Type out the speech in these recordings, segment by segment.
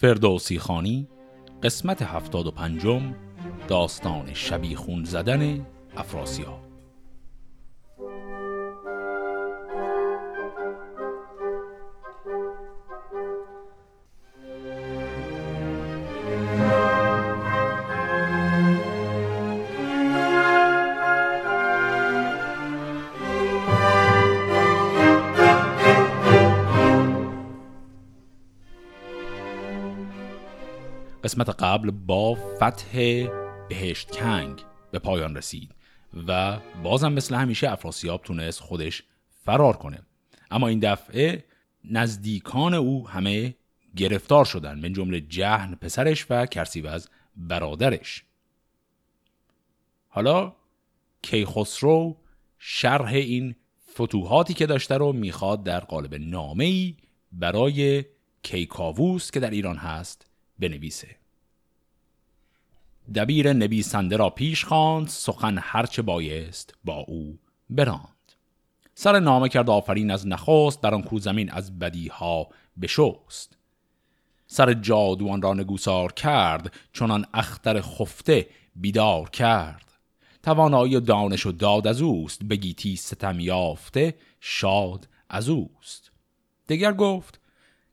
فردوسی خانی قسمت هفتاد و پنجم داستان شبیخون زدن افراسیاب. قسمت قبل با فتح بهشت کنگ به پایان رسید و بازم مثل همیشه افراسیاب تونست خودش فرار کنه. اما این دفعه نزدیکان او همه گرفتار شدن من جمله جهن پسرش و کرسیوز برادرش. حالا کیخسرو شرح این فتوحاتی که داشته رو می‌خواد در قالب نامه ای برای کیکاووس که در ایران هست بنویسه. دبیر نویسنده را پیش خواند سخن هرچه بایست با او براند. سر نامه کرد آفرین از نخست در آن کو زمین از بدیها بشست. سر جادوان را نگوسار کرد چنان اختر خفته بیدار کرد. توانایی دانش و داد از اوست بگیتی ستم یافته شاد از اوست. دگر گفت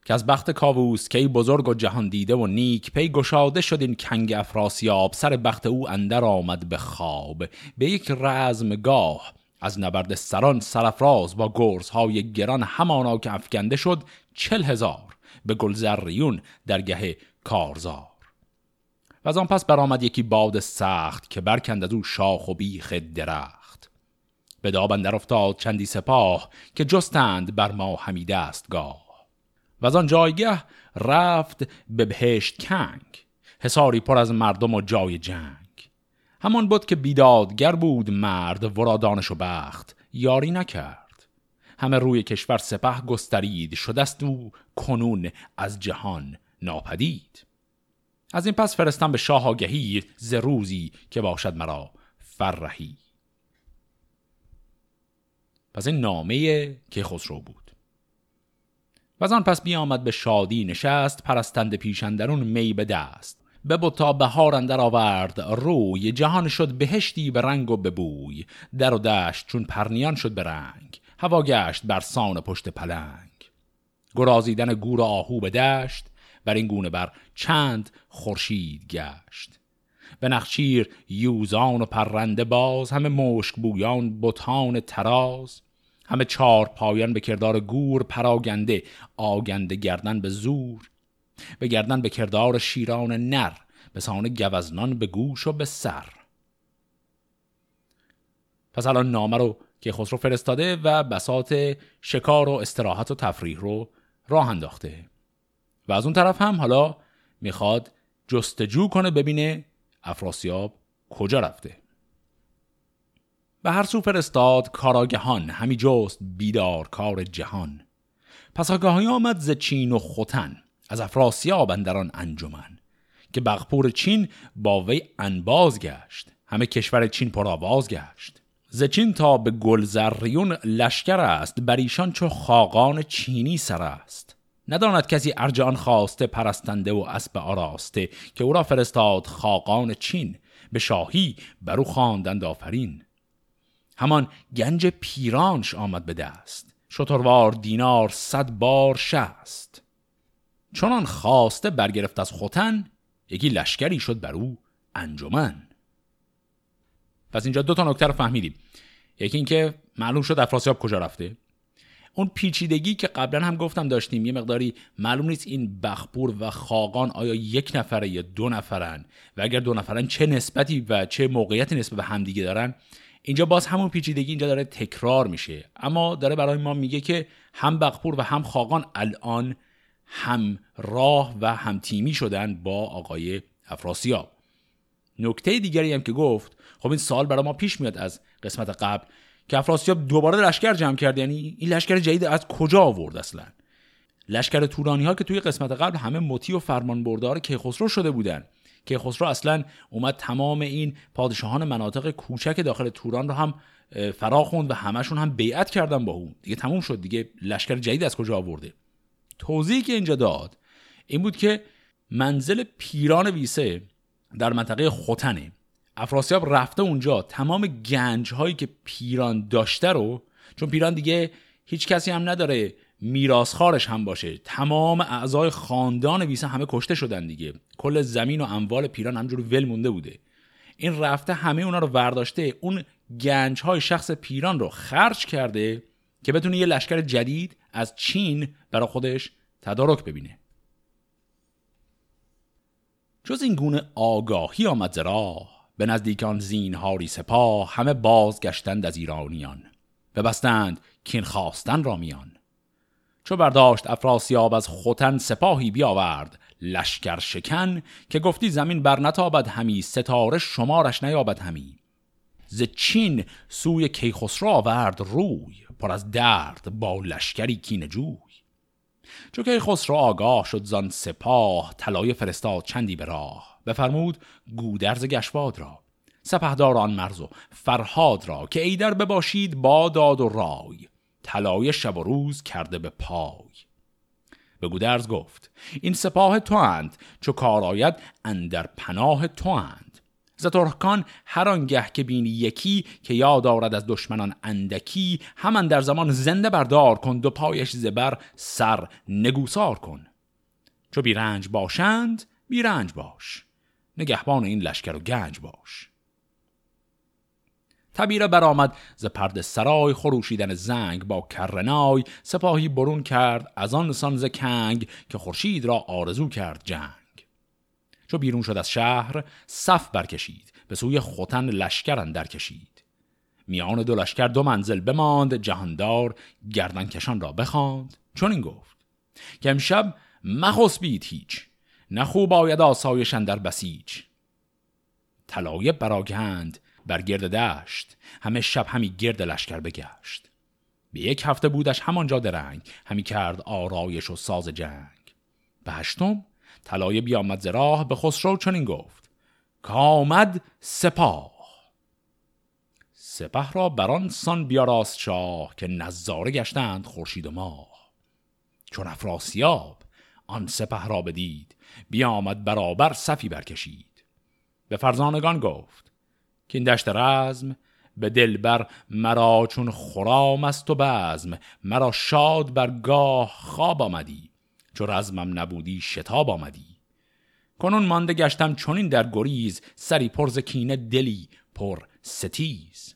که از بخت کاووس کی بزرگ و جهان دیده و نیک پی گشاده شد این کنگ افراسیاب. سر بخت او اندر آمد به خواب. به یک رزمگاه از نبرد سران سرفراز با گرزهای گران همانا که افکنده شد چل هزار. به گلزریون درگه کارزار. و از آن پس برآمد یکی باد سخت که برکند از او شاخ و بیخ درخت. به دابندر افتاد چندی سپاه که جستند بر ما همی دستگاه و از آن جایگه رفت به بهشت کنگ حساری پر از مردم و جای جنگ. همان بود که بیدادگر بود مرد ورا دانش و بخت یاری نکرد. همه روی کشور سپه گسترید شدست او کنون از جهان ناپدید. از این پس فرستم به شاه آگهی ز روزی که باشد مرا فرهی. پس این نامه که خسرو بود. و آن پس بیامد به شادی نشست پرستند پیشندرون می به دست. به تا بهار اندر آورد روی جهان شد بهشتی به رنگ و به بوی. در و دشت چون پرنیان شد به رنگ هوا گشت بر سان پشت پلنگ. گرازیدن گور آهو به دشت بر این گونه بر چند خورشید گشت. به نخچیر یوزان و پرنده باز همه مشک بویان بتان تراز. همه چهار پایان به کردار گور پراگنده آگنده گردن به زور به گردن به کردار شیران نر به سان گوزنان به گوش و به سر. پس الان نامه رو که خسرو فرستاده و بسات شکار و استراحت و تفریح رو راه انداخته. و از اون طرف هم حالا می‌خواد جستجو کنه ببینه افراسیاب کجا رفته. به هر سو فرستاد کاراگهان همی جست بیدار کار جهان. پس آگاهی آمد ز چین و خوتن از افراسیاب اندران انجمن که بغپور چین با وی انباز گشت همه کشور چین پرآواز گشت. ز چین تا به گلزریون لشکر است بر ایشان چو خاقان چینی سر است. نداند کسی ارجان خواسته پرستنده و اسب آراسته که او را فرستاد خاقان چین به شاهی برو خواندند آفرین. همان گنج پیرانش آمد به دست. شتروار دینار صد بار شست. چنان خواسته برگرفت از خوتن یکی لشکری شد بر او انجمن. پس اینجا دو تا نکته رو فهمیدیم. یکی اینکه معلوم شد افراسیاب کجا رفته. اون پیچیدگی که قبلا هم گفتم داشتیم یه مقداری معلوم نیست این بخپور و خاقان آیا یک نفره یا دو نفرن. و اگر دو نفرن چه نسبتی و چه موقعیتی نسبت به همدیگه دارن؟ اینجا باز همون پیچیدگی اینجا داره تکرار میشه. اما داره برای ما میگه که هم بقپور و هم خاقان الان هم راه و هم تیمی شدن با آقای افراسیاب. نکته دیگری هم که گفت خب این سال برای ما پیش میاد از قسمت قبل که افراسیاب دوباره لشکر جمع کرد یعنی این لشکر جدید از کجا آورد اصلا؟ لشکر تورانی ها که توی قسمت قبل همه مطیع و فرمان بردار کیخسرو شده بودن. که خسرو اصلا اومد تمام این پادشاهان مناطق کوچک داخل توران رو هم فرا خوند و همشون هم بیعت کردن با اون. دیگه تموم شد. دیگه لشکر جدید از کجا آورده؟ توضیحی که اینجا داد این بود که منزل پیران ویسه در منطقه خوتنه. افراسیاب رفته اونجا تمام گنج هایی که پیران داشته رو چون پیران دیگه هیچ کسی هم نداره میراسخارش هم باشه. تمام اعضای خاندان ویسه همه کشته شدن دیگه. کل زمین و اموال پیران همجور ول مونده بوده. این رفته همه اونا رو ورداشته اون گنج های شخص پیران رو خرج کرده که بتونه یه لشکر جدید از چین برای خودش تدارک ببینه. جز این گونه آگاهی آمد ز راه به نزدیکان زینهاری سپاه همه بازگشتند از ایرانیان ببستند کین خواستن را میان. چو برداشت افراسیاب از خوتن سپاهی بیاورد لشکر شکن که گفتی زمین بر نتابد همی ستاره شمارش نیابد همی. ز چین سوی کیخسرو آورد روی پر از درد با لشکری کین جوی. چو کیخسرو آگاه شد زان سپاه طلایه فرستاد چندی به راه. بفرمود گودرز گشواد را. سپهدار آن مرز و فرهاد را که ایدر بباشید با داد و رای. طلایه شب و روز کرده به پای. به گودرز گفت این سپاه تو اند چو کار آید اندر پناه تو اند ز ترکان هر آنگه که بینی یکی که یاد آرد از دشمنان اندکی همان در زمان زنده بردار کن دو پایش زبر سر نگوسار کن. چو بیرنج باشند بیرنج باش. نگهبان این لشکر و گنج باش. تبیره برآمد. ز پرد سرای خروشیدن زنگ با کرنای سپاهی برون کرد از آن سان ز کنگ که خورشید را آرزو کرد جنگ. چو بیرون شد از شهر صف برکشید به سوی خوتن لشکر اندر کشید. میان دو لشکر دو منزل بماند جهاندار گردن کشان را بخواند. چون این گفت که امشب مخسبید هیچ نه خوب آید آسایشن در بسیج. طلایه براگند بر گرد دشت همه شب همی گرد لشکر بگشت. به یک هفته بودش همانجا درنگ همی کرد آرایش و ساز جنگ. به هشتم طلایه بیامد ز راه به خسرو چنین گفت کامد سپاه. سپه را بران سان بیاراست شاه که نظاره گشتند خورشید و ماه. چون افراسیاب آن سپه را بدید بیامد برابر صفی برکشید. به فرزانگان گفت که این دشت رزم به دلبر مرا چون خرام است و بزم. مرا شاد بر گاه خواب آمدی چو رزمم نبودی شتاب آمدی. کنون مانده گشتم چونین در گریز سری پرز کینه دلی پر ستیز.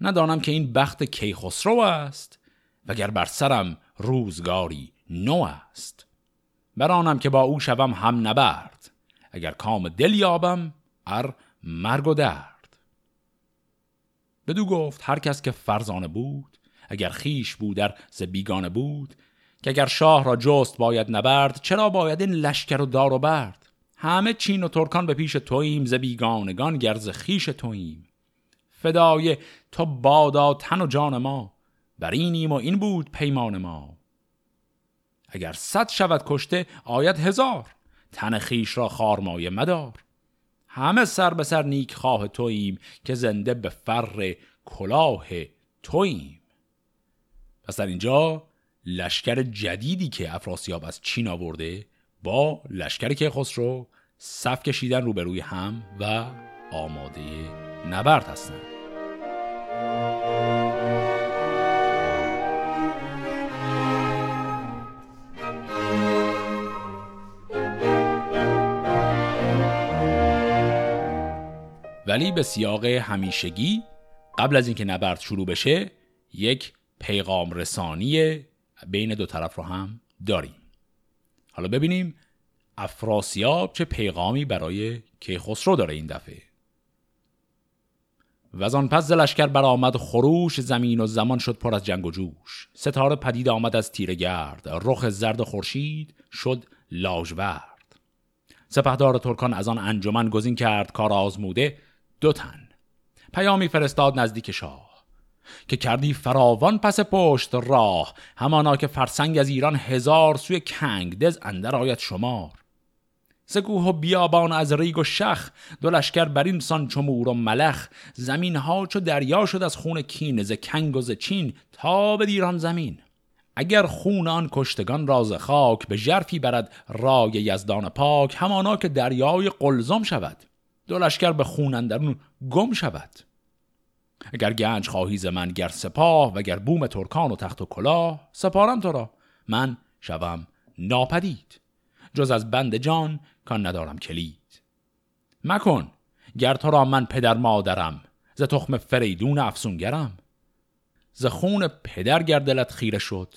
ندانم که این بخت کیخسرو است وگر بر سرم روزگاری نو است. برانم که با او شوم هم نبرد اگر کام دل یابم ار مرگ و درد. بدو گفت هر کس که فرزانه بود اگر خیش بودر ز بیگانه بود که اگر شاه را جست باید نبرد چرا باید این لشکر و دار و برد؟ همه چین و ترکان به پیش توییم ز بیگانگان گرز خیش توییم. فدای تو بادا تن و جان ما بر اینیم و این بود پیمان ما. اگر صد شود کشته آید هزار تن خیش را خارمایه مدار. همه سر به سر نیک خواه توییم که زنده به فر کلاه توییم. پس در اینجا لشکر جدیدی که افراسیاب از چین آورده با لشکر که خسرو صف کشیدن روبروی هم و آماده نبرد هستند. ولی به سیاق همیشگی قبل از اینکه نبرد شروع بشه یک پیغام رسانی بین دو طرف رو هم داریم. حالا ببینیم افراسیاب چه پیغامی برای کیخسرو داره این دفعه. و آن پس لشکر برآمد خروش زمین و زمان شد پر از جنگ و جوش. ستاره پدید آمد از تیره گرد. رخ زرد خورشید شد لاجورد سپهدار ترکان از آن انجمن گزین کرد کار آزموده. دو تن. پیامی فرستاد نزدیک شاه. که کردی فراوان پس پشت راه همانا که فرسنگ از ایران هزار سوی کنگ دز اندر آید شمار. سگوه و بیابان از ریگ و شخ دو لشکر بر این سان چمور و ملخ. زمین ها چو دریا شد از خون کین ز کنگ و ز چین تا به دیران زمین. اگر خون آن کشتگان راز خاک به ژرفی برد رای یزدان پاک همانا که دریای قلزم شود. دو لشکر به خون اندرون گم شود. اگر گنج خواهی ز من گر سپاه و گر بوم ترکان و تخت و کلاه سپارم تو را. من شوم ناپدید. جز از بند جان کان ندارم کلید. مکن گر تو را من پدر مادرم ز تخم فریدون افسونگرم. ز خون پدر گردلت خیره شد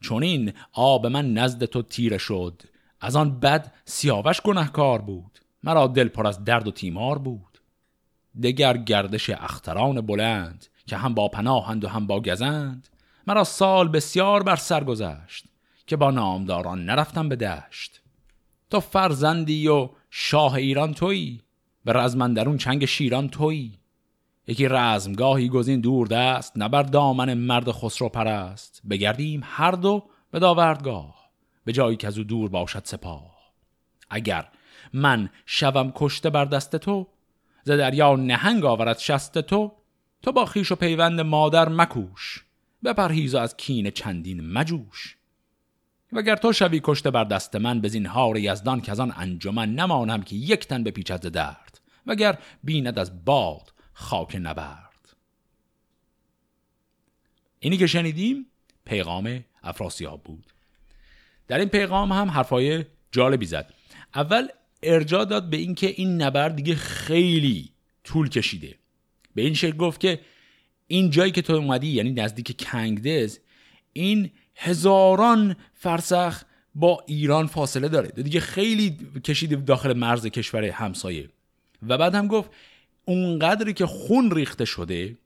چون این آب من نزد تو تیره شد. از آن بد سیاوش گنهکار بود. مرا دل پر از درد و تیمار بود. دگر گردش اختران بلند که هم با پناهند و هم با گزند مرا سال بسیار بر سر گذشت که با نامداران نرفتم به دشت. تو فرزندی و شاه ایران تویی به رزمندرون چنگ شیران تویی. یکی رزمگاهی گزین دور دست نبر دامن مرد خسرو پرست. بگردیم هر دو به داوردگاه به جایی که از او دور باشد سپاه. اگر من شوم کشته بر دست تو ز دریا نهنگ آورد شست تو تو با خیش و پیوند مادر مکوش بپرهیز و از کین چندین مجوش. وگر تو شوی کشته بر دست من به زینهار یزدان که از آن انجمن نمانم که یک تن بپیچد ز درد وگر بیند از باد خاک نبرد. اینی که شنیدیم پیغام افراسیاب بود. در این پیغام هم حرفای جالبی زد. اول ارجا داد به اینکه این نبرد دیگه خیلی طول کشیده. به این شکل گفت که این جایی که تو اومدی یعنی نزدیک کنگدز این هزاران فرسخ با ایران فاصله داره. دیگه خیلی کشیده داخل مرز کشور همسایه. و بعد هم گفت اونقدری که خون ریخته شده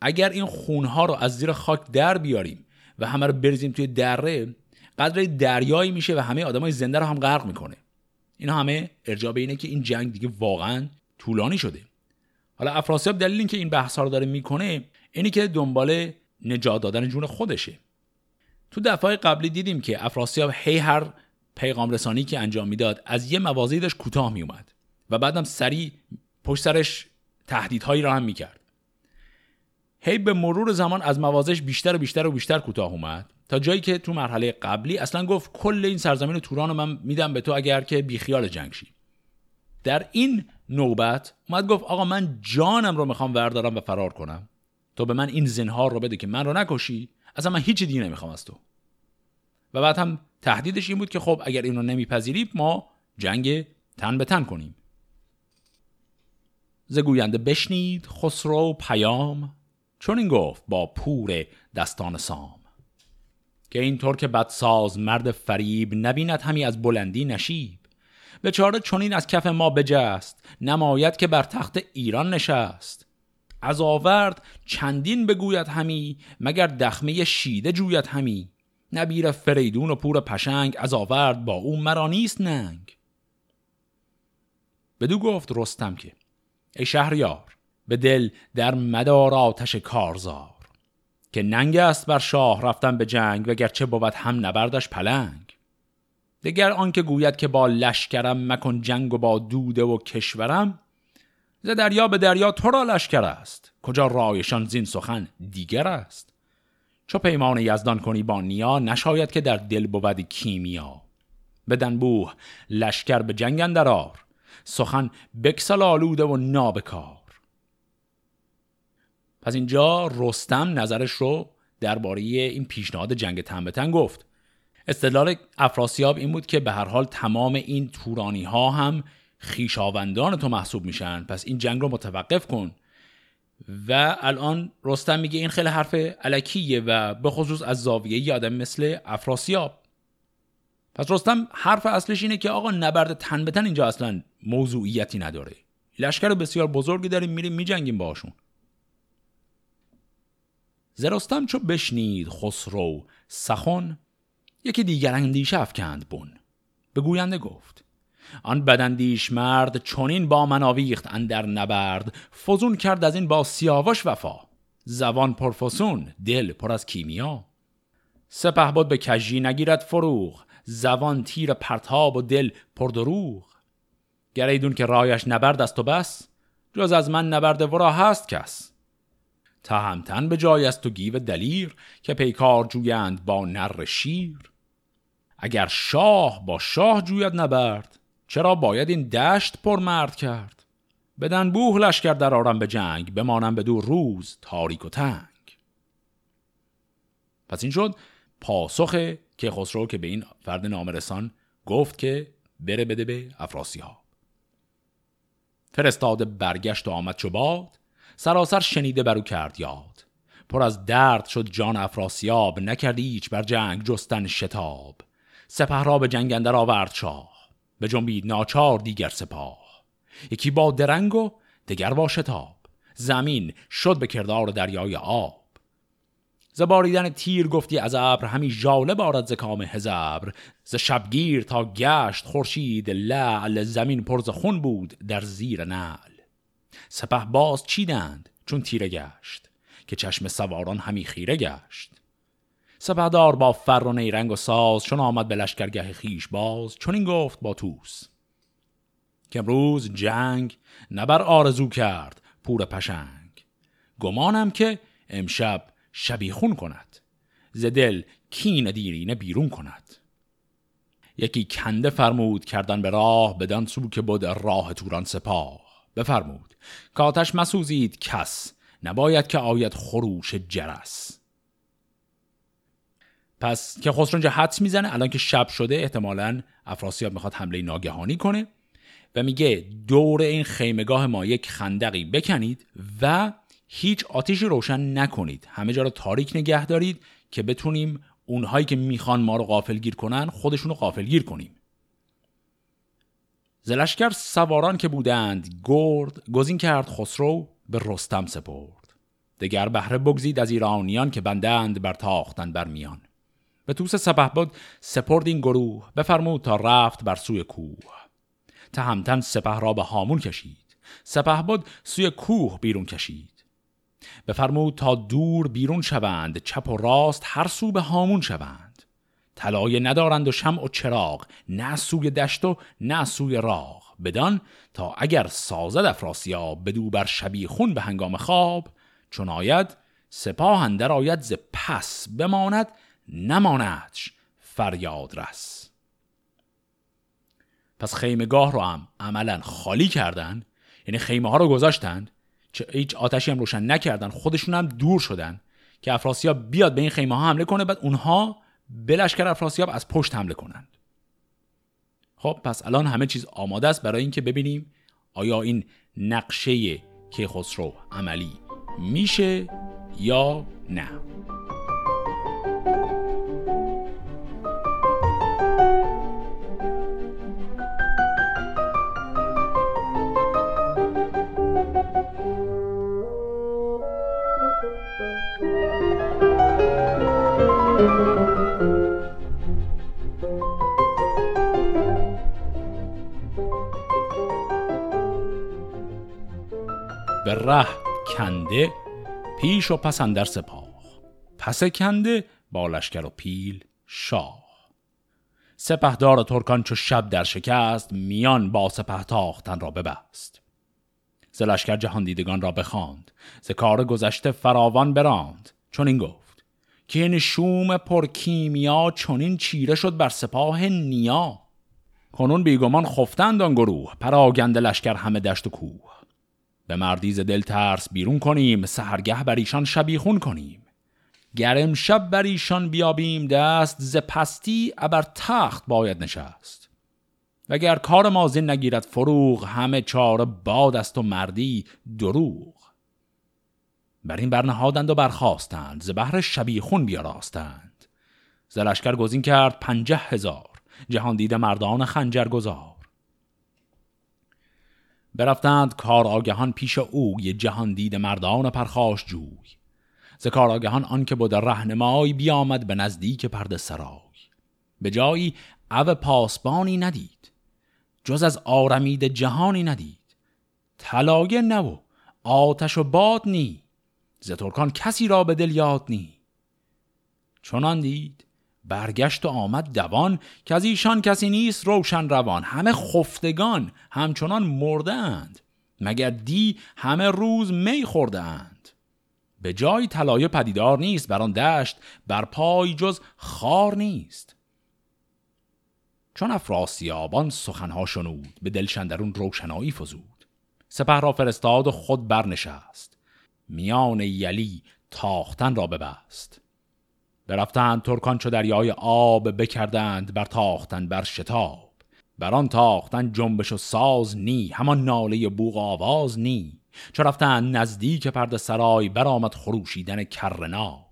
اگر این خونها رو از زیر خاک در بیاریم و همه رو بریزیم توی دره قدر دریایی میشه و همه آدمای زنده رو هم غرق می‌کنه. اینا همه ارجاع به اینه که این جنگ دیگه واقعا طولانی شده. حالا افراسیاب دلیل اینکه این بحث رو داره می‌کنه اینی که دنبال نجات دادن جون خودشه. تو دفعه قبلی دیدیم که افراسیاب هی هر پیغام رسانی که انجام می‌داد از یه موازی داشت کوتاه میومد و بعدم سریع پشت سرش تهدیدهایی را هم می‌کرد. هی به مرور زمان از موازش بیشتر و بیشتر و بیشتر کوتاه اومد. تا جایی که تو مرحله قبلی اصلا گفت کل این سرزمین توران رو من میدم به تو اگر که بیخیال جنگ شی. در این نوبت اومد گفت آقا من جانم رو می‌خوام وردارم و فرار کنم. تو به من این زنهار رو بده که من رو نکشی. اصلا من هیچ دیگه نمی‌خوام از تو. و بعد هم تهدیدش این بود که خب اگر این رو نمیپذیری ما جنگ تن به تن کنیم. ز گوینده بشنید خسرو پیام. چون این گفت با پور دستان سام. که این که بدساز مرد فریب نبیند همی از بلندی نشیب. به چاره چونین از کف ما بجست نماید که بر تخت ایران نشست. از آورد چندین بگوید همی مگر دخمه شیده جوید همی. نبیر فریدون و پور پشنگ از آورد با او مرا نیست ننگ. بدو گفت رستم که ای شهریار به دل در مدار آتش کارزار. که ننگ است بر شاه رفتن به جنگ و گرچه بود هم نبردش پلنگ. دگر آنکه گوید که با لشکرم مکن جنگ و با دوده و کشورم ز دریا به دریا تو را لشکر است. کجا رایشان زین سخن دیگر است؟ چو پیمان یزدان کنی با نیا نشاید که در دل بود کیمیا. بدن بوه لشکر به جنگ اندرار سخن بکسل آلوده و نابکار. پس اینجا رستم نظرش رو درباره این پیشنهاد جنگ تن گفت. استدلال افراسیاب این بود که به هر حال تمام این تورانی ها هم خیشاوندان تو محسوب میشن. پس این جنگ رو متوقف کن. و الان رستم میگه این خیلی حرف علکیه و به خصوص از زاویه یه آدم مثل افراسیاب. پس رستم حرف اصلش اینه که آقا نبرد تن به تن اینجا اصلا موضوعیتی نداره. لشکر بسیار بزرگی داریم میریم میجنگیم باشون زرستم چو بشنید خسرو سخن یکی دیگر اندیشه افکند بون به گوینده گفت آن بدندیش مرد چونین با من آویخت اندر نبرد فزون کرد از این با سیاوش وفا. زبان پرفسون دل پر از کیمیا. سپه بود به کجی نگیرد فروغ زبان تیر پرتاب و دل پردروغ گریدون که رایش نبرد است و بس جز از من نبرد ورا هست کس. تهمتن به جای است و گیو دلیر که پیکار جویند با نر شیر. اگر شاه با شاه جوید نبرد چرا باید این دشت پر مرد کرد؟ بدن بوه لشکر در آرم به جنگ بمانم به دور روز تاریک و تنگ. پس این شد پاسخ که خسرو که به این فرد نامرسان گفت که بره بده به افراسی ها. فرستاده برگشت و آمد چو باد. سراسر شنیده برو کرد یاد. پر از درد شد جان افراسیاب نکردی هیچ بر جنگ جستن شتاب. سپه را به جنگ اندر آورد شاه به جنبید ناچار دیگر سپاه. یکی با درنگ و دگر با شتاب زمین شد به کردار دریای آب. زباریدن تیر گفتی از ابر همی ژاله بارد ز کام هزبر. ز شبگیر تا گشت خورشید لعل زمین پرز خون بود در زیر نعل. سپه باز چیدند چون تیره گشت که چشم سواران همی خیره گشت. سپهدار با فر و نیرنگ و ساز چون آمد به لشکرگه خیش باز چون این گفت با توس که امروز جنگ نبر آرزو کرد پور پشنگ. گمانم که امشب شبیخون کند ز دل کین دیرینه بیرون کند. یکی کنده فرمود کردن به راه بدان سو که بود راه توران سپاه. بفرمود کاتش مسوزید کس نباید که آید خروش جرس. پس که خسرو اینجا حدس می‌زنه الان که شب شده احتمالا افراسیاب می‌خواد حمله ناگهانی کنه و میگه دور این خیمگاه ما یک خندقی بکنید و هیچ آتیشی روشن نکنید. همه جا رو تاریک نگه دارید که بتونیم اونهایی که می‌خوان ما رو غافلگیر کنن خودشون رو غافلگیر کنیم. زلشکر سواران که بودند گرد گزین کرد خسرو به رستم سپرد. دگر بهره بگزید از ایرانیان که بندند بر تاختن بر میان. به توس سپه بود سپرد این گروه بفرمود تا رفت بر سوی کوه. تهمتن سپه را به هامون کشید. سپه بود سوی کوه بیرون کشید. بفرمود تا دور بیرون شوند چپ و راست هر سو به هامون شوند. طلایه ندارند و شمع و چراغ نه سوی دشت و نه سوی راغ. بدان تا اگر سازد افراسیاب بدو بر شبی خون به هنگام خواب چون آید سپاه اندر آید ز پس بماند نماندش فریاد رس. پس خیمگاه رو هم عملا خالی کردن یعنی خیمه ها رو گذاشتند چه هیچ آتشی هم روشن نکردن خودشون هم دور شدن که افراسیاب بیاد به این خیمه ها حمله کنه بعد اونها به لشکر افراسیاب از پشت حمله کنند. خب پس الان همه چیز آماده است برای اینکه ببینیم آیا این نقشه که خسرو عملی میشه یا نه. به ره کنده پیش و پس اندر سپاه. پس کنده با لشکر و پیل شاه. سپهدار ترکان چو شب در شکست میان با سپه تاختن را ببست. ز لشکر جهان دیدگان را بخواند ز کار گذشته فراوان براند. چون این گفت که این شوم پرکیمیا چونین چیره شد بر سپاه نیا. کنون بیگمان خفتند آن گروه پراگند لشکر همه دشت و کوه. به مردیز دل ترس بیرون کنیم سهرگه بر ایشان شبیخون کنیم. گر شب بر ایشان بیابیم دست ز پستی ابر تخت باید نشست. وگر کار ما زین نگیرد فروغ همه چاره باد است و مردی دروغ. بر این برنهادند و برخواستند ز بهر شبیخون بیاراستند ز لشکر گزین کرد پنجه هزار جهان دیده مردان خنجر گذار برفتند کار آگهان پیش اوی جهان دید مردان پرخاش جوی. ز کار آگهان آن که بود رهنمای بیامد به نزدیک پرده سرای. به جایی او پاسبانی ندید جز از آرمید جهانی ندید. طلایه نو آتش و باد نی ز ترکان کسی را به دل یاد نی. چنان دید برگشت و آمد دوان که از ایشان کسی نیست روشن روان. همه خفتگان همچنان مردند مگر دی همه روز می خوردند به جای طلایه پدیدار نیست بر آن دشت بر پای جز خار نیست. چون افراسیابان سخنها شنود به دلشندرون روشنایی فزود. سپه را فرستاد و خود برنشست. میان یلی تاختن را ببست. برفتند ترکان چو دریای آب بکردند بر تاختن بر شتاب. بر آن تاختن جنبش و ساز نی همان ناله بوغ آواز نی. چو رفتند نزدیک پرده سرای برآمد خروشیدن کرنای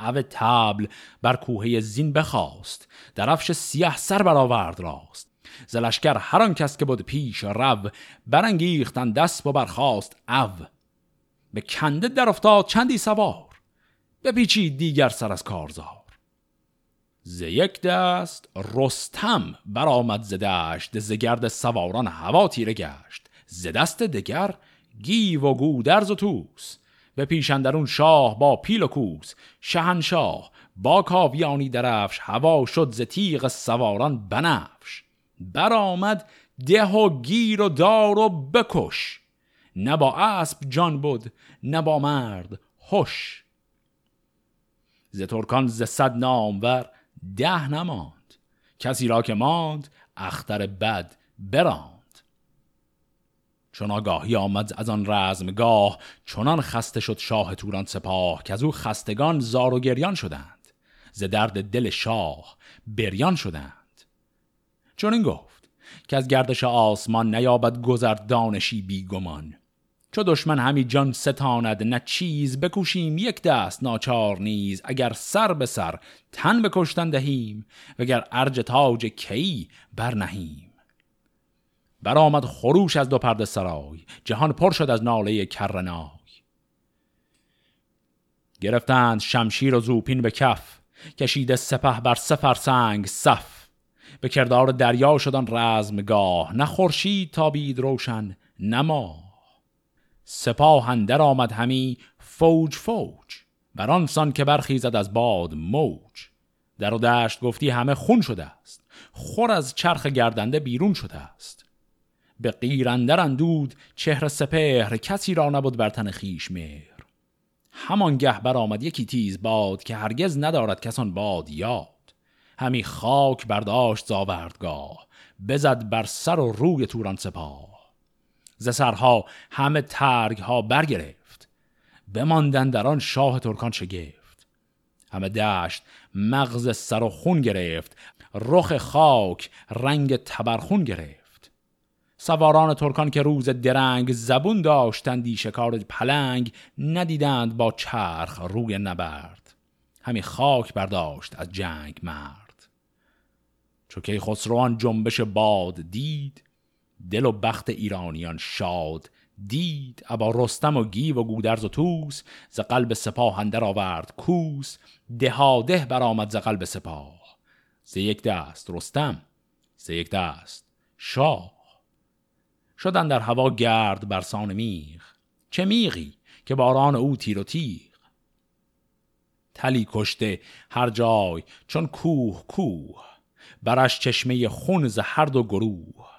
او تبل بر کوهه زین بخواست درفش سیه سر برآورد راست. زلشکر هر آن کس که بود پیش رو برانگیختن دست و برخواست او. به کنده در افتاد چندی سوار. بپیچید دیگر سر از کارزار. ز یک دست رستم برآمد ز دشت ز گرد سواران هوا تیره گشت. ز دست دگر گیو و گودرز و توس به پیشندرون شاه با پیل و کوس. شهنشاه با کاویانی درفش هوا شد ز تیغ سواران بنفش. برآمد ده و گیر و دار و بکش. نه با اسب جان بود نه با مرد هوش ز ترکان ز صد نامور ده نماند. کسی را که ماند اختر بد براند. چون آگاهی آمد از آن رزمگاه چنان خسته شد شاه توران سپاه که از او خستگان زار و گریان شدند. ز درد دل شاه بریان شدند. چون این گفت که از گردش آسمان نیابد گذر دانشی بیگمان. چو دشمن همی جان ستاند نه چیز بکوشیم یک دست ناچار نیز. اگر سر به سر تن بکشتن دهیم وگر ارج تاج کی برنهیم برآمد خروش از دو پرده سرای جهان پر شد از ناله کرنای. گرفتند شمشیر و زوپین به کف کشیده سپه بر سفر سنگ صف. به کردار دریا شدن رزمگاه نه خورشید تابید روشن نما سپاه اندر آمد همی فوج فوج. بر آن که برخیزد از باد موج. در و دشت گفتی همه خون شده است. خور از چرخ گردنده بیرون شده است. به قیرندر اندود چهر سپهر کسی را نبود بر تن خیش مهر. همان گه برآمد یکی تیز باد که هرگز ندارد کسان باد یاد. همی خاک برداشت زاوردگاه بزد بر سر و روی توران سپاه. ز سرها همه ترگ ها برگرفت. بماندن در آن شاه ترکان شگفت. همه دشت مغز سر و خون گرفت. رخ خاک رنگ تبرخون گرفت. سواران ترکان که روز درنگ زبون داشتندی شکار پلنگ ندیدند با چرخ روی نبرد. همی خاک برداشت از جنگ مرد. چو که خسروان جنبش باد دید دل و بخت ایرانیان شاد. دید ابا رستم و گیو و گودرز و توس ز قلب سپاه اندر آورد کوس. دهاده برآمد ز قلب سپاه. ز یک دست رستم ز یک دست شاه. شدن در هوا گرد برسان میغ. چه میغی که باران او تیر و تیغ؟ تلی کشته هر جای چون کوه کوه. برش چشمه خون ز هر دو گروه.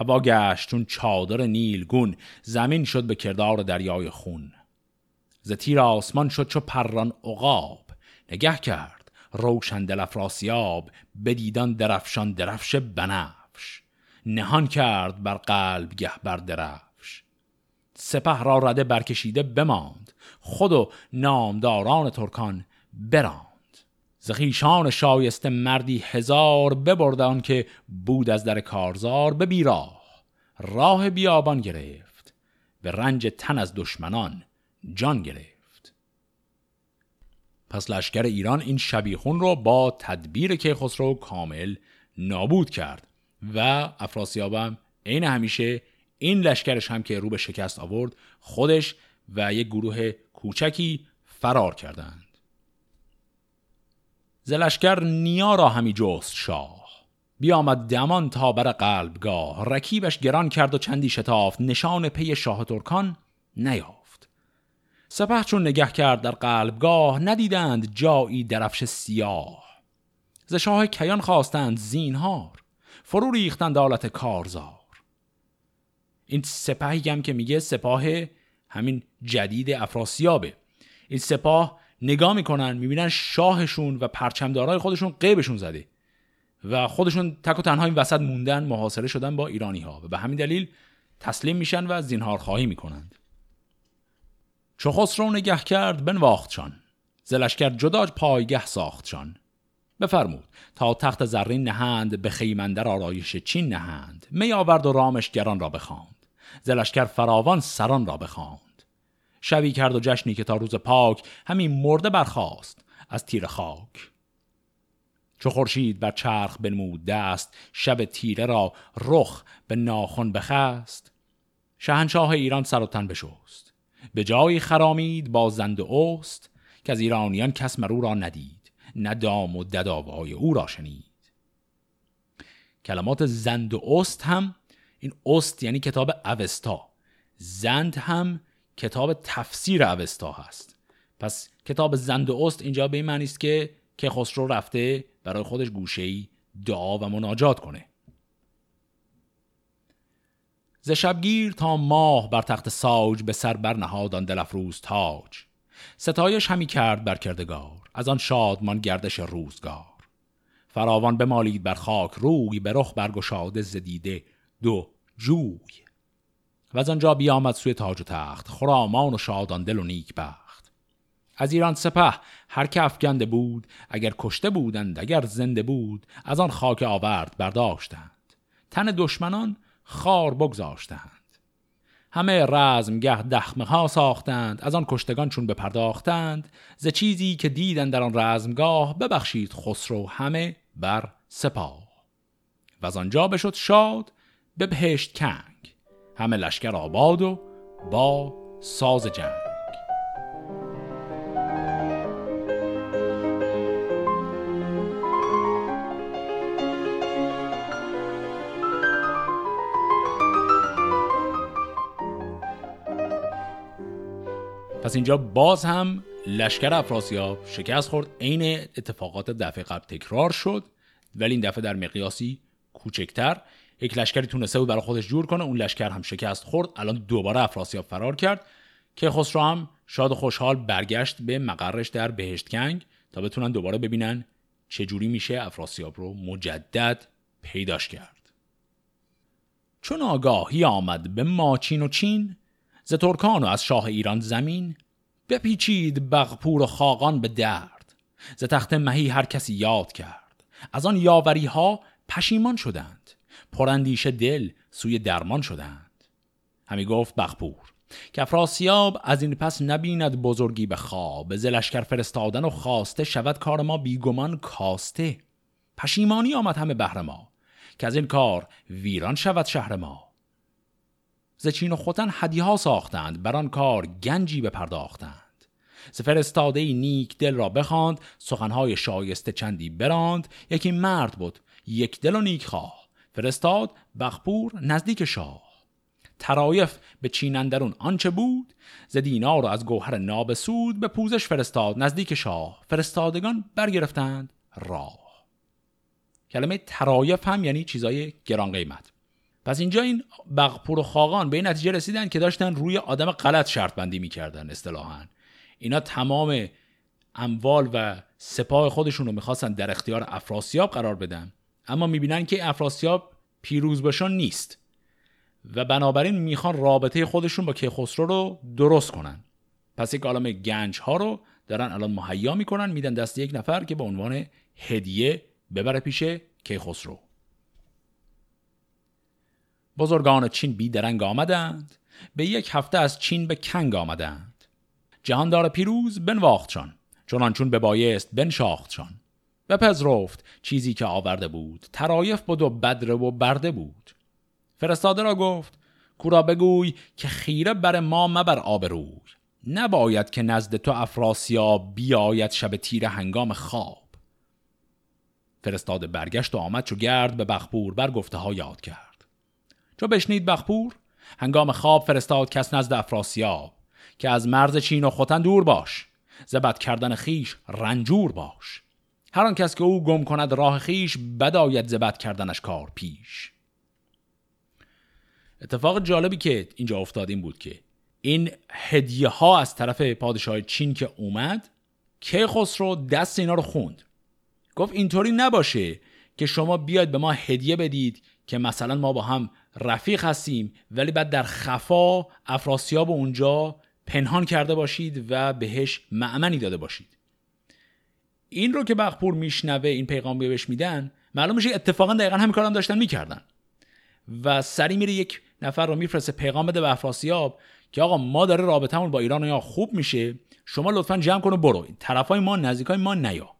هوا گشت چون چادر نیلگون زمین شد به کردار دریای خون. ز تیر آسمان شد چو پران عقاب. نگه کرد روشن دل افراسیاب بدیدان درفشان درفش بنفش. نهان کرد بر قلب گه بر درفش. سپه را رده برکشیده بماند. خود و نامداران ترکان براند. زخیشان شایسته مردی هزار ببردان که بود از در کارزار به بیراه. راه بیابان گرفت به رنج تن از دشمنان جان گرفت. پس لشکر ایران این شبیخون رو با تدبیر که خسرو کامل نابود کرد و افراسیابم عین همیشه این لشکرش هم که رو به شکست آورد خودش و یک گروه کوچکی فرار کردند. زلشکر نیا را همی جست شاه. بیامد دمان تا بر قلبگاه. رکیبش گران کرد و چندی شتافت. نشان پی شاه ترکان نیافت. سپه چون نگه کرد در قلبگاه ندیدند جایی درفش سیاه. ز شاه کیان خواستند زینهار. فرو ریختند آلت کارزار. این سپهی هم که میگه سپاه همین جدید افراسیابه. این سپاه نگاه می‌کنن می‌بینن شاهشون و پرچمدارای خودشون قیبشون زده. و خودشون تک و تنها این وسط موندن محاصره شدن با ایرانی ها و به همین دلیل تسلیم میشن و زینهار خواهی می‌کنند. چو خسرو نگه کرد بنواختشان زلشکر جدا پایگه ساختشان بفرمود تا تخت زرین نهند به خیمندر آرایش چین نهند. می آورد و رامشگران را بخواند. زلشکر فراوان سران را بخواند. شوی کرد و جشنی که تا روز پاک همین مرده برخاست از تیر خاک. چو خورشید بر چرخ بنمود دست شب تیره را رخ به ناخن بخست. شهنشاه ایران سر و تن بشست. به جای خرامید با زند اوست که از ایرانیان کس مرو را ندید نه دام و دداوای او را شنید. کلمات زند و اوست هم این اوست یعنی کتاب اوستا. زند هم کتاب تفسیر اوستا هست. پس کتاب زند اوست اینجا به این معنی است که که خسرو رفته برای خودش گوشه‌ای دعا و مناجات کنه. ز شبگیر تا ماه بر تخت ساج به سر برنهاد دل افروز تاج. ستایش همی کرد بر کردگار از آن شادمان گردش روزگار. فراوان بمالید بر خاک روی به رخ برگشاده زدیده دو جوی. و از آنجا بیامد سوی تاج و تخت. خرامان و شادان دل و نیک بخت. از ایران سپه هر که افگنده بود اگر کشته بودند اگر زنده بود از آن خاک آورد برداشتند. تن دشمنان خار بگذاشتند. همه رزمگه دخمه ها ساختند از آن کشتگان چون بپرداختند. ز چیزی که دیدند در آن رزمگاه ببخشید خسرو همه بر سپاه. و از آنجا بشد شاد به بهشت کنگ. همه لشکر آباد و با ساز جنگ. پس اینجا باز هم لشکر افراسیاب شکست خورد. عین اتفاقات دفعه قبل تکرار شد. ولی این دفعه در مقیاسی کوچکتر. یک لشکری تونسته بود برای خودش جور کنه اون لشکر هم شکست خورد. الان دوباره افراسیاب فرار کرد. که خسرو هم شاد و خوشحال برگشت به مقرش در بهشتکنگ تا بتونن دوباره ببینن چجوری میشه افراسیاب رو مجدد پیداش کرد. چون آگاهی آمد به ماچین و چین ز ترکان و از شاه ایران زمین بپیچید بغپور و خاقان به درد. ز تخت مهی هر کسی یاد کرد. از آن یاوری ها پشیمان شدند. پرندیش دل سوی درمان شدند. همی گفت بغپور که افراسیاب از این پس نبیند بزرگی به خواب. ز لشکر فرستادن و خواسته شود کار ما بیگمان کاسته. پشیمانی آمد همه بهر ما که از این کار ویران شود شهر ما. ز چین و خوتن هدیه ساختند بر آن کار گنجی بپرداختند. ز فرستاده نیک دل را بخواند سخنهای شایسته چندی براند. یکی مرد بود یک دل و نیک خواه فرستاد بغپور نزدیک شاه. طرایف به چین اندرون آنچه بود ز دینار و از گوهر نابسود به پوزش فرستاد نزدیک شاه. فرستادگان برگرفتند راه. کلمه طرایف هم یعنی چیزای گران قیمت. پس اینجا این بغپور و خاقان به این نتیجه رسیدن که داشتن روی آدم غلط شرط بندی می‌کردن اصطلاحا. اینا تمام اموال و سپاه خودشون رو می‌خواستن در اختیار افراسیاب قرار بدن. اما می‌بینن که افراسیاب پیروز بشان نیست و بنابراین می‌خوان رابطه خودشون با کیخسرو رو درست کنن. پس یک عالم گنج ها رو دارن الان مهیا می‌کنن میدن دست یک نفر که به عنوان هدیه ببره پیش کیخسرو. بزرگان چین بیدرنگ آمدند. به یک هفته از چین به کنگ آمدند. جهاندار پیروز بنواختشان چنان چون به بایست بنشاختشان. بپذرفت چیزی که آورده بود ترایف بود و بدره و برده بود. فرستاده را گفت کورا بگوی که خیره بر ما مبر آب روی. نباید که نزد تو افراسیاب بیاید شب تیر هنگام خواب. فرستاده برگشت و آمد چو گرد به بخبور بر گفته ها یاد کرد. چو بشنید بخپور هنگام خواب فرستاد کس نزد افراسیاب که از مرز چین و خوتن دور باش. زبد کردن خیش رنجور باش. هر آن کس که او گم کند راه خیش بداید زبد کردنش کار پیش. اتفاق جالبی که اینجا افتاد این بود که این هدیه ها از طرف پادشاه چین که اومد کیخسرو دست اینا رو خوند. گفت اینطوری نباشه که شما بیاید به ما هدیه بدید که مثلا ما با هم رفیق هستیم ولی بعد در خفا افراسیاب اونجا پنهان کرده باشید و بهش معمنی داده باشید. این رو که بخپور میشنوه این پیغام بهش میدن معلوم میشه اتفاقا دقیقا همین کارم داشتن می‌کردن. و سری میره یک نفر رو میفرسته پیغام بده به افراسیاب که آقا ما داره رابطمون با ایران یا خوب میشه شما لطفا جمع کن و برو. طرفای ما نزدیکای ما نیا.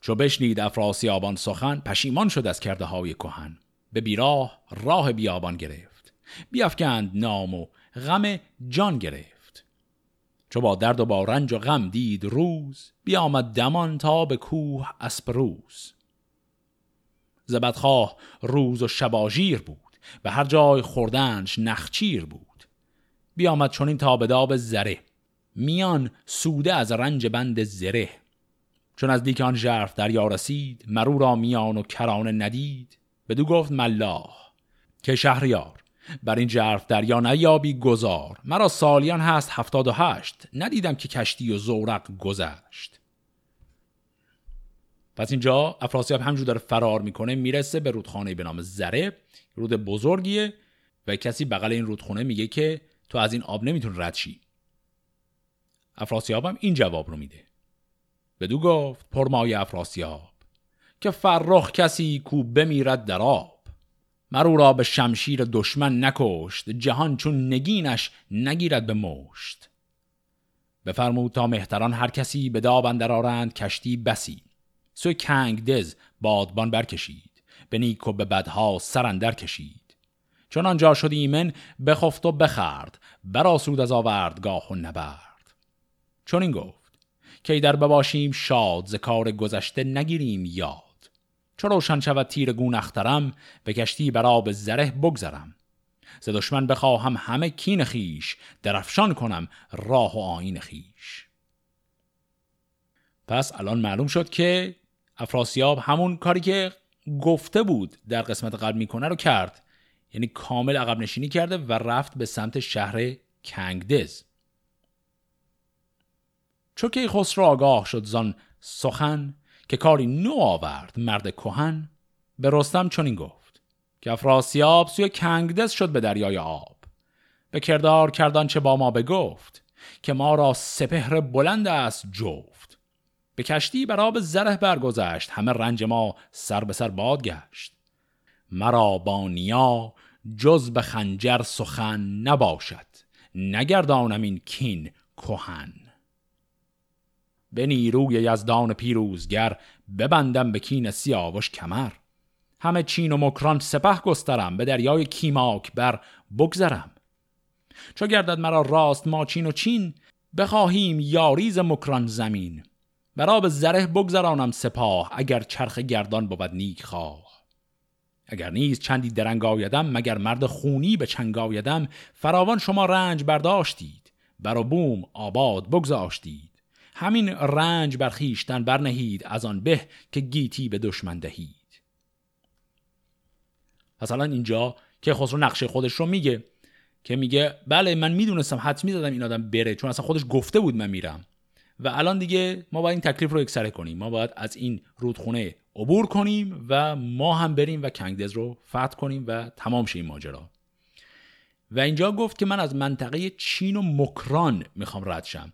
چو بشنید افراسیابان سخن پشیمان شد از کرده های کهن. به بیراه راه بیابان گرفت. بیافکند نام و غم جان گرفت. چو با درد و با رنج و غم دید روز بیامد دمان تا به کوه اسپروز زبدخواه روز و شباژیر بود به هر جای خوردنش نخچیر بود. بیامد چون این تا به داب زره میان سوده از رنج بند زره. چون از دیکان جرف دریا رسید مرو را میان و کرانه ندید بدو گفت ملاه که شهریار بر این جرف دریا نیابی گذار. مرا سالیان هست هفتاد و هشت. ندیدم که کشتی و زورق گذشت. پس اینجا افراسیاب همجور داره فرار می‌کنه می‌رسه به رودخانه به نام زره رود بزرگیه و کسی بغل این رودخونه میگه که تو از این آب نمیتون رد شی. افراسیاب هم این جواب رو میده. بدو گفت پرمای افراسیاب که فرخ کسی کو بمیرد در آب. مرو را به شمشیر دشمن نکشت جهان چون نگینش نگیرد به مشت. بفرمود تا مهتران هر کسی به داب آرند کشتی بسی. سوی کنگ دز بادبان برکشید به نیک و به بدها سرندر کشید. چون آنجا شد ایمن بخفت و بخرد براسود از آوردگاه و نبرد. چون این گفت که در بباشیم شاد ز کار گذشته نگیریم یاد. چو روشن شود تیر گون اخترم به کشتی بر زره بگذرم. ز دشمن بخواهم همه کین خیش درفشان کنم راه و آین خیش پس الان معلوم شد که افراسیاب همون کاری که گفته بود در قسمت قبل می‌کنه رو کرد. یعنی کامل عقب نشینی کرده و رفت به سمت شهر کنگدز. چو که خسرو آگاه شد زان سخن که کاری نو آورد مرد کهن به رستم چنین گفت که افراسیاب سوی کنگدز شد به دریای آب. به کردار کردان چه با ما بگفت که ما را سپهر بلند است جفت. به کشتی بر آب زره برگذشت همه رنج ما سر به سر باد گشت مرا با نیا جز به خنجر سخن نباشد نگردانم این کین کهن. به نیروی یزدان پیروزگر ببندم به کین سیاوش کمر. همه چین و مکران سپه گسترم به دریای کیماک بر بگذرم. چو گردد مرا راست ما چین و چین بخواهیم یاریز مکران زمین. برا به زره بگذرانم سپاه اگر چرخ گردان بود نیک خواه. اگر نیز چندی درنگ آیدم مگر مرد خونی به چنگ آیدم فراوان شما رنج برداشتید بر بوم آباد بگذاشتید. همین رنج بر خیشتن برنهید از آن به که گیتی به دشمن دهید. مثلا اینجا که خسرو نقشه خودش رو میگه که میگه بله من می‌دونستم حد می‌زدم این آدم بره چون اصلا خودش گفته بود من میرم. و الان دیگه ما باید این تکلیف رو یکسره کنیم. ما باید از این رودخونه عبور کنیم و ما هم بریم و کنگدز رو فتح کنیم و تمام شه این ماجرا. و اینجا گفت که من از منطقه چین و مکران می‌خوام رد شم.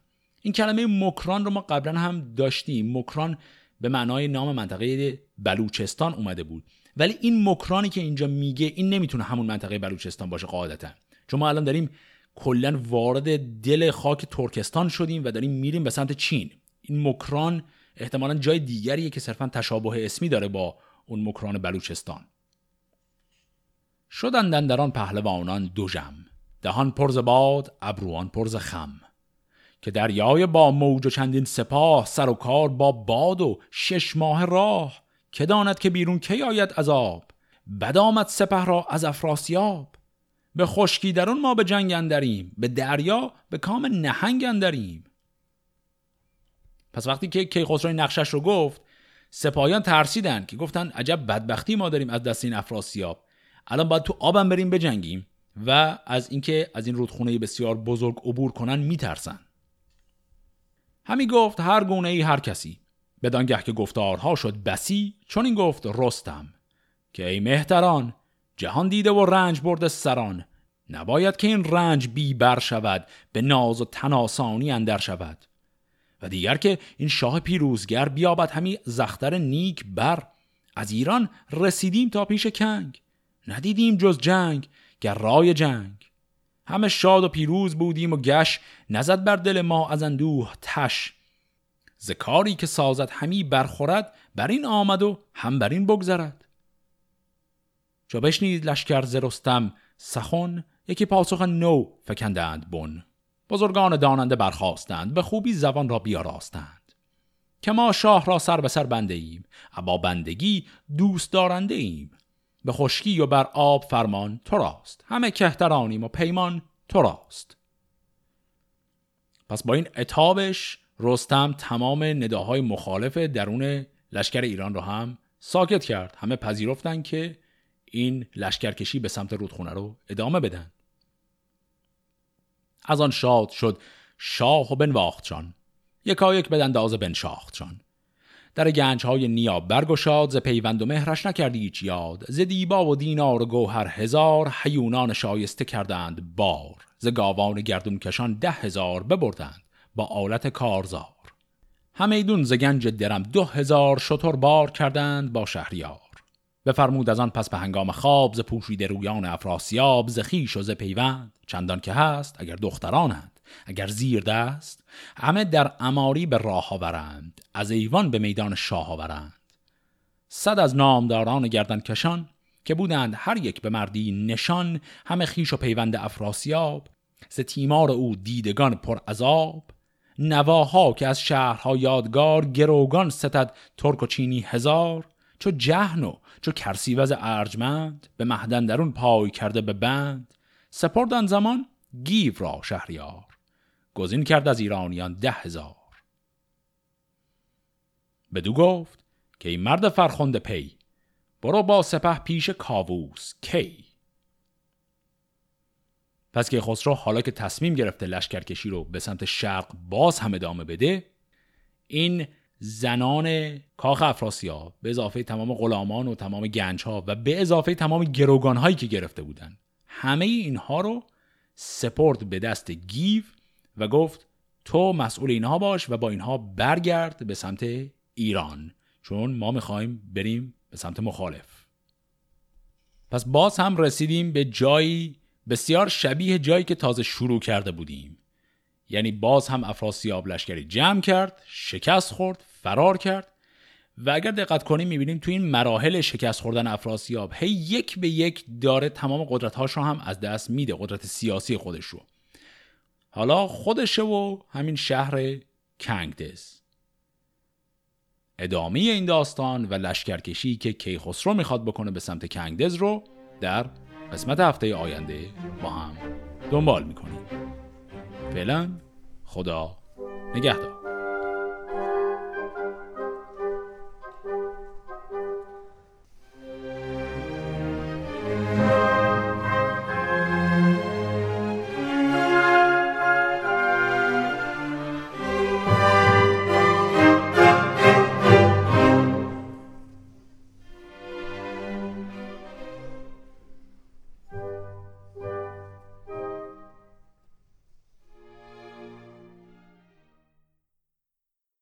این کلمه مکران رو ما قبلا هم داشتیم. مکران به معنای نام منطقه بلوچستان اومده بود. ولی این مکرانی که اینجا میگه این نمی‌تونه همون منطقه بلوچستان باشه قاعدتا. چون ما الان داریم کلا وارد دل خاک ترکستان شدیم و داریم میریم به سمت چین. این مکران احتمالا جای دیگریه که صرفا تشابه اسمی داره با اون مکران بلوچستان. شدندن در آن پهلوانان دو جم. دهان پرز باد ابروان پرز خم. که دریای با موج و چندین سپاه سر و کار با باد و شش ماه راه. که داند که بیرون کی آید عذاب بد آمد سپه را از افراسیاب. به خشکی درون ما به جنگ اندریم به دریا به کام نهنگ اندریم. پس وقتی که کیخسرو نقشش رو گفت سپاهیان ترسیدن که گفتن عجب بدبختی ما داریم از دست این افراسیاب. الان باید تو آبم بریم بجنگیم. و از اینکه از این رودخونه بسیار بزرگ عبور کنن میترسن. همی گفت هر گونه ای هر کسی. بدانگه که گفتارها شد بسی چون این گفت رستم. که ای مهتران جهان دیده و رنج برده سران. نباید که این رنج بی بر شود به ناز و تناسانی اندر شود. و دیگر که این شاه پیروزگر بیابد همی زختر نیک بر. از ایران رسیدیم تا پیش کنگ. ندیدیم جز جنگ گر رای جنگ. همه شاد و پیروز بودیم و گش نزد بر دل ما از اندوه تش. ز کاری که سازد همی برخورد بر این آمد و هم بر این بگذرد. چو بشنید لشکر ز رستم سخن یکی پاسخ نو فکندند بن. بزرگان داننده برخواستند به خوبی زبان را بیاراستند. که ما شاه را سر به سر بنده ایم ابا بندگی دوست دارنده ایم به خشکی و بر آب فرمان تو راست. همه کهترانیم و پیمان تو راست. پس با این اتابش رستم تمام نداهای مخالف درون لشکر ایران را هم ساکت کرد. همه پذیرفتن که این لشکرکشی به سمت رودخونه رو ادامه بدن. از آن شاد شد شاه و بنواختشان. یکا یک بدنداز بنشاختشان. در گنج های نیا برگشاد ز پیوند و مهرش نکردی هیچ یاد. ز دیبا و دینار و گوهر هزار حیونان شایسته کردند بار. ز گاوان گردون کشان ده هزار ببردند با آلت کارزار. همیدون ز گنج درم دو هزار شتر بار کردند با شهریار. بفرمود از آن پس به هنگام خواب ز پوشیده رویان افراسیاب ز خیش و ز پیوند. چندان که هست اگر دخترانند. اگر زیر دست همه در اماری به راه آورند از ایوان به میدان شاه آورند. صد از نامداران گردن کشان که بودند هر یک به مردی نشان همه خیش و پیوند افراسیاب. ز تیمار او دیدگان پر عذاب. نواها که از شهرها یادگار گروگان ستد ترک و چینی هزار. چو جهن و چو کرسیوز ارجمند به مهدن درون پای کرده به بند. سپردن زمان گیو را شهریار. گزین کرد از ایرانیان ده هزار. بدو گفت که این مرد فرخند پی برو با سپه پیش کاووس کی؟ پس که خسرو حالا که تصمیم گرفته لشکرکشی رو به سمت شرق باز هم ادامه بده این زنان کاخ افراسیاب به اضافه تمام غلامان و تمام گنج ها و به اضافه تمام گروگان هایی که گرفته بودن همه اینها رو سپرد به دست گیو و گفت تو مسئول اینها باش و با اینها برگرد به سمت ایران چون ما می‌خوایم بریم به سمت مخالف. پس باز هم رسیدیم به جایی بسیار شبیه جایی که تازه شروع کرده بودیم. یعنی باز هم افراسیاب لشکری جمع کرد شکست خورد فرار کرد. و اگر دقت کنیم می‌بینیم تو این مراحل شکست خوردن افراسیاب هی یک به یک داره تمام قدرتهاش رو هم از دست میده قدرت سیاسی خودش رو. حالا خودشه و همین شهر کنگدز ادامه این داستان و لشکرکشی که کیخسرو می‌خواد بکنه به سمت کنگدز رو در قسمت هفته آینده با هم دنبال می‌کنیم. فعلا خدا نگهدار.